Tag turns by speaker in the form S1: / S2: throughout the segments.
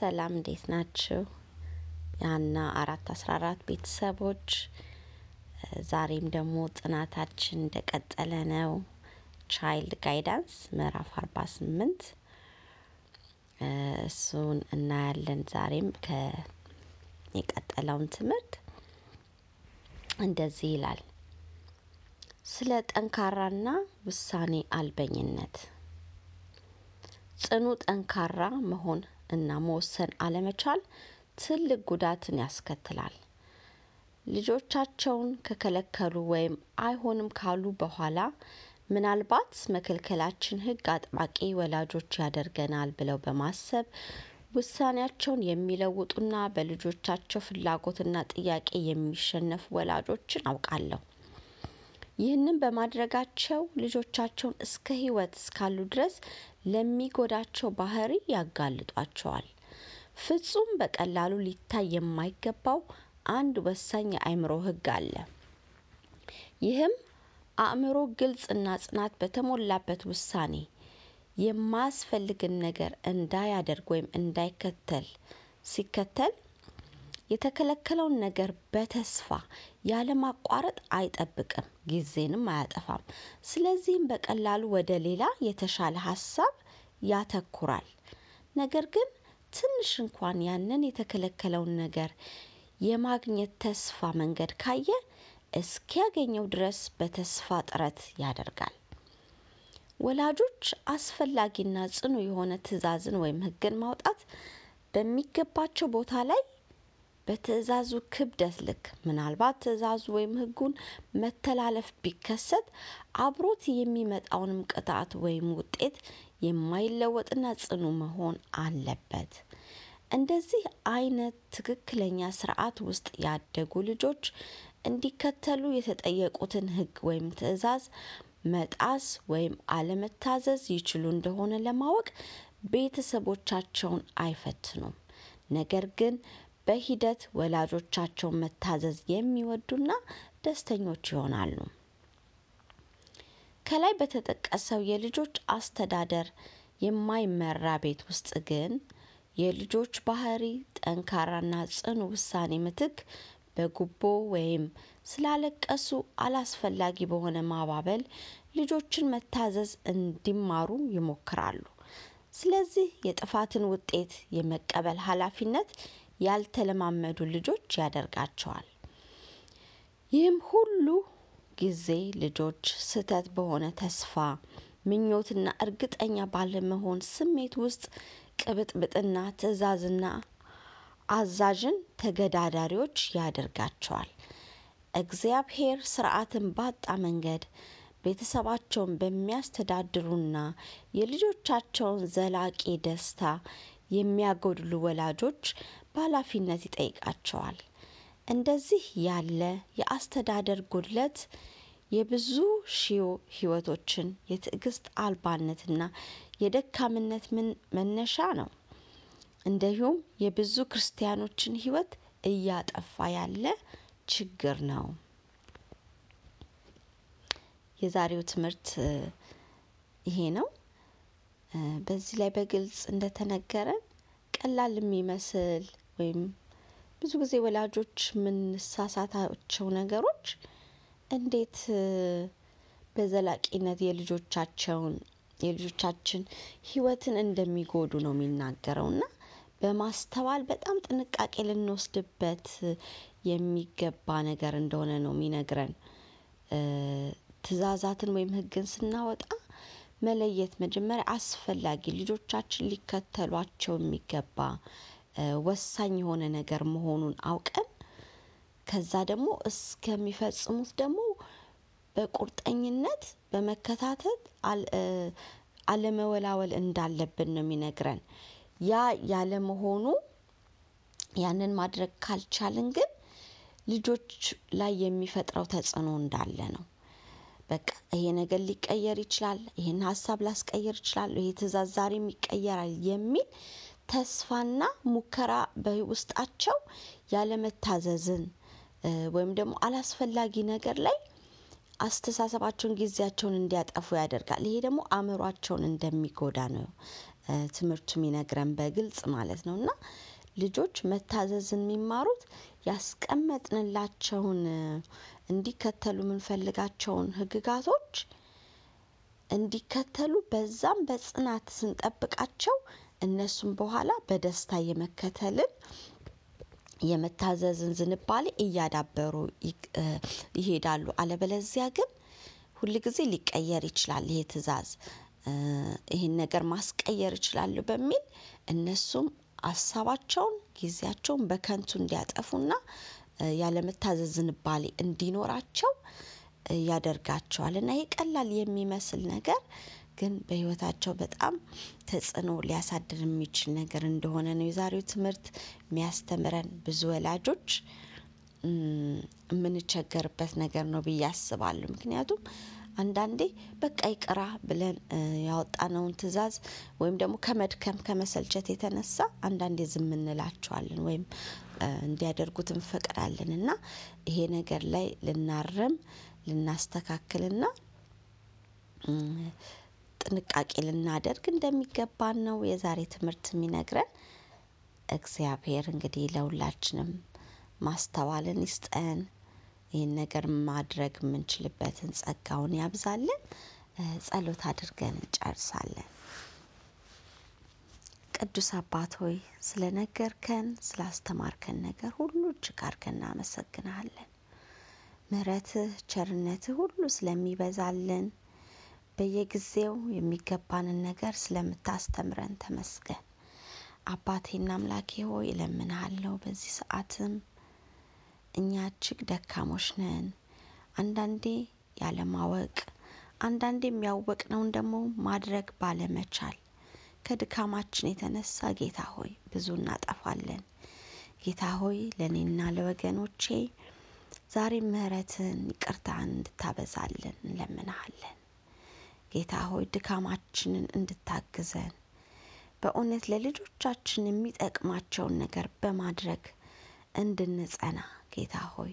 S1: ሰላም እንዴት ናችሁ? የሀና አራት አስራ አራት ቤተሰቦች ዛሬም ደግሞ ጥናታችን እንደቀጠለ ነው። ቻይልድ ጋይዳንስ ምዕራፍ አርባ ስምንት እሱን እናያለን። ዛሬም የቀጠለውን ትምህርት እንደዚህ ይላል። ስለ ጠንካራና ውሳኔ አልበኝነት ጽኑ ጠንካራ መሆን እና መወሰን አለመቻል ትልቅ ጉዳትን ያስከትላል። ልጆቻቸውን ከከለከሉ ወይም አይሆንም ካሉ በኋላ ምናልባት መከልከላችን ሕግ አጥባቂ ወላጆች ያደርገናል ብለው በማሰብ ውሳኔያቸውን የሚለውጡና በልጆቻቸው ፍላጎትና ጥያቄ የሚሸነፉ ወላጆችን አውቃለሁ። ይህንን በማድረጋቸው ልጆቻቸውን እስከ ሕይወት እስካሉ ድረስ ለሚጎዳቸው ባህሪ ያጋልጧቸዋል። ፍጹም በቀላሉ ሊታይ የማይገባው አንድ ወሳኝ የአእምሮ ሕግ አለ። ይህም አእምሮ ግልጽና ጽናት በተሞላበት ውሳኔ የማያስፈልግን ነገር እንዳያደርግ ወይም እንዳይከተል ሲከተል የተከለከለውን ነገር በተስፋ ያለማቋረጥ አይጠብቅም፣ ጊዜንም አያጠፋም። ስለዚህም በቀላሉ ወደ ሌላ የተሻለ ሀሳብ ያተኩራል። ነገር ግን ትንሽ እንኳን ያንን የተከለከለውን ነገር የማግኘት ተስፋ መንገድ ካየ እስኪያገኘው ድረስ በተስፋ ጥረት ያደርጋል። ወላጆች አስፈላጊና ጽኑ የሆነ ትዕዛዝን ወይም ሕግን ማውጣት በሚገባቸው ቦታ ላይ በትዕዛዙ ክብደት ልክ ምናልባት ትዕዛዙ ወይም ሕጉን መተላለፍ ቢከሰት አብሮት የሚመጣውንም ቅጣት ወይም ውጤት የማይለወጥና ጽኑ መሆን አለበት። እንደዚህ አይነት ትክክለኛ ስርዓት ውስጥ ያደጉ ልጆች እንዲከተሉ የተጠየቁትን ሕግ ወይም ትዕዛዝ መጣስ ወይም አለመታዘዝ ይችሉ እንደሆነ ለማወቅ ቤተሰቦቻቸውን አይፈትኑም። ነገር ግን በሂደት ወላጆቻቸውን መታዘዝ የሚወዱና ደስተኞች ይሆናሉ። ከላይ በተጠቀሰው የልጆች አስተዳደር የማይመራ ቤት ውስጥ ግን የልጆች ባህሪ ጠንካራና ጽኑ ውሳኔ ምትክ በጉቦ ወይም ስላለቀሱ አላስፈላጊ በሆነ ማባበል ልጆችን መታዘዝ እንዲማሩ ይሞክራሉ። ስለዚህ የጥፋትን ውጤት የመቀበል ኃላፊነት ያልተለማመዱ ልጆች ያደርጋቸዋል። ይህም ሁሉ ጊዜ ልጆች ስህተት በሆነ ተስፋ፣ ምኞትና እርግጠኛ ባለመሆን ስሜት ውስጥ ቅብጥብጥና ትዕዛዝና አዛዥን ተገዳዳሪዎች ያደርጋቸዋል። እግዚአብሔር ስርዓትን ባጣ መንገድ ቤተሰባቸውን በሚያስተዳድሩና የልጆቻቸውን ዘላቂ ደስታ የሚያጎድሉ ወላጆች በኃላፊነት ይጠይቃቸዋል። እንደዚህ ያለ የአስተዳደር ጉድለት የብዙ ሺህ ሕይወቶችን የትዕግስት አልባነትና የደካምነት መነሻ ነው። እንዲሁም የብዙ ክርስቲያኖችን ሕይወት እያጠፋ ያለ ችግር ነው። የዛሬው ትምህርት ይሄ ነው። በዚህ ላይ በግልጽ እንደተነገረን ቀላል የሚመስል ወይም ብዙ ጊዜ ወላጆች የምንሳሳታቸው ነገሮች እንዴት በዘላቂነት የልጆቻቸውን የልጆቻችን ሕይወትን እንደሚጎዱ ነው የሚናገረው እና በማስተዋል በጣም ጥንቃቄ ልንወስድበት የሚገባ ነገር እንደሆነ ነው የሚነግረን። ትዕዛዛትን ወይም ሕግን ስናወጣ መለየት መጀመሪያ አስፈላጊ ልጆቻችን ሊከተሏቸው የሚገባ ወሳኝ የሆነ ነገር መሆኑን አውቀን ከዛ ደግሞ እስከሚፈጽሙት ደግሞ በቁርጠኝነት በመከታተል አለመወላወል እንዳለብን ነው የሚነግረን። ያ ያለመሆኑ ያንን ማድረግ ካልቻልን ግን ልጆች ላይ የሚፈጥረው ተጽዕኖ እንዳለ ነው። በቃ ይሄ ነገር ሊቀየር ይችላል፣ ይሄን ሀሳብ ላስቀይር ይችላል፣ ይሄ ትዕዛዝ ዛሬም ይቀየራል የሚል ተስፋና ሙከራ በውስጣቸው ያለመታዘዝን ወይም ደግሞ አላስፈላጊ ነገር ላይ አስተሳሰባቸውን ጊዜያቸውን እንዲያጠፉ ያደርጋል። ይሄ ደግሞ አእምሯቸውን እንደሚጎዳ ነው ትምህርቱ የሚነግረን በግልጽ ማለት ነው። እና ልጆች መታዘዝን የሚማሩት ያስቀመጥንላቸውን እንዲከተሉ የምንፈልጋቸውን ህግጋቶች እንዲከተሉ በዛም በጽናት ስንጠብቃቸው እነሱም በኋላ በደስታ የመከተልን የመታዘዝን ዝንባሌ እያዳበሩ ይሄዳሉ። አለበለዚያ ግን ሁል ጊዜ ሊቀየር ይችላል ይሄ ትእዛዝ ይሄን ነገር ማስቀየር እችላለሁ በሚል እነሱም ሀሳባቸውን ጊዜያቸውን በከንቱ እንዲያጠፉና ያለመታዘዝ ዝንባሌ እንዲኖራቸው ያደርጋቸዋል። እና ይሄ ቀላል የሚመስል ነገር ግን በህይወታቸው በጣም ተጽዕኖ ሊያሳድር የሚችል ነገር እንደሆነ ነው የዛሬው ትምህርት የሚያስተምረን ብዙ ወላጆች የምንቸገርበት ነገር ነው ብዬ አስባለሁ። ምክንያቱም አንዳንዴ በቃ ይቅራ ብለን ያወጣነውን ትእዛዝ ወይም ደግሞ ከመድከም ከመሰልቸት የተነሳ አንዳንዴ ዝም እንላቸዋለን ወይም እንዲያደርጉት እንፈቅዳለን እና ይሄ ነገር ላይ ልናርም ልናስተካክልና ጥንቃቄ ልናደርግ እንደሚገባን ነው የዛሬ ትምህርት የሚነግረን። እግዚአብሔር እንግዲህ ለሁላችንም ማስተዋልን ይስጠን። ይህን ነገር ማድረግ የምንችልበትን ጸጋውን ያብዛልን። ጸሎት አድርገን እንጨርሳለን። ቅዱስ አባት ሆይ ስለነገርከን ስላስተማርከን ነገር ሁሉ እጅግ አድርገን እናመሰግንሃለን። ምሕረትህ ቸርነትህ ሁሉ ስለሚበዛልን በየጊዜው የሚገባንን ነገር ስለምታስተምረን ተመስገን። አባቴና አምላኬ ሆይ እለምንሃለሁ በዚህ ሰዓትም እኛ እጅግ ደካሞች ነን። አንዳንዴ ያለማወቅ አንዳንዴም ያወቅነውን ደግሞ ማድረግ ባለመቻል ከድካማችን የተነሳ ጌታ ሆይ ብዙ እናጠፋለን። ጌታ ሆይ ለእኔና ለወገኖቼ ዛሬም ምሕረትን ይቅርታን እንድታበዛልን እንለምንሃለን። ጌታ ሆይ ድካማችንን እንድታግዘን በእውነት ለልጆቻችን የሚጠቅማቸውን ነገር በማድረግ እንድንጸና ጌታ ሆይ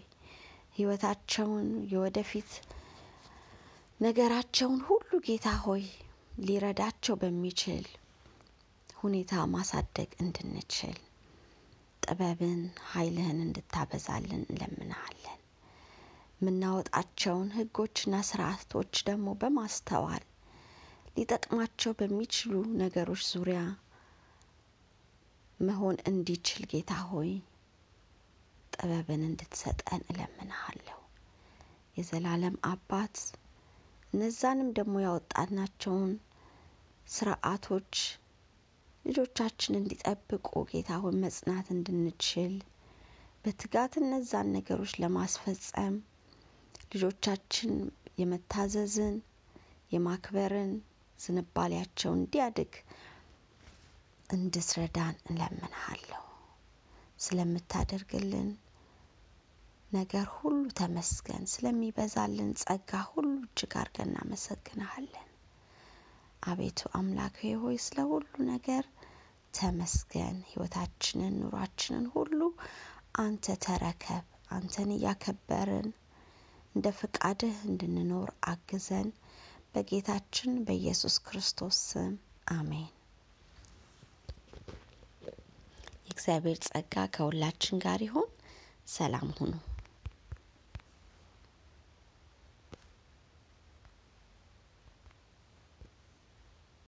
S1: ህይወታቸውን የወደፊት ነገራቸውን ሁሉ ጌታ ሆይ ሊረዳቸው በሚችል ሁኔታ ማሳደግ እንድንችል ጥበብን ኃይልህን እንድታበዛልን እንለምንሃለን። የምናወጣቸውን ህጎችና ስርዓቶች ደግሞ በማስተዋል ሊጠቅማቸው በሚችሉ ነገሮች ዙሪያ መሆን እንዲችል ጌታ ሆይ ጥበብን እንድትሰጠን እለምንሃለሁ። የዘላለም አባት እነዛንም ደግሞ ያወጣናቸውን ስርዓቶች ልጆቻችን እንዲጠብቁ ጌታ ሆይ መጽናት እንድንችል በትጋት እነዛን ነገሮች ለማስፈጸም ልጆቻችን የመታዘዝን የማክበርን ዝንባሌያቸው እንዲያድግ እንድትረዳን እለምንሃለሁ። ስለምታደርግልን ነገር ሁሉ ተመስገን። ስለሚበዛልን ጸጋ ሁሉ እጅግ አድርገን እናመሰግንሃለን። አቤቱ አምላክ ሆይ ስለ ሁሉ ነገር ተመስገን። ህይወታችንን ኑሯችንን ሁሉ አንተ ተረከብ። አንተን እያከበርን እንደ ፈቃድህ እንድንኖር አግዘን። በጌታችን በኢየሱስ ክርስቶስ ስም አሜን። የእግዚአብሔር ጸጋ ከሁላችን ጋር ይሁን። ሰላም ሁኑ።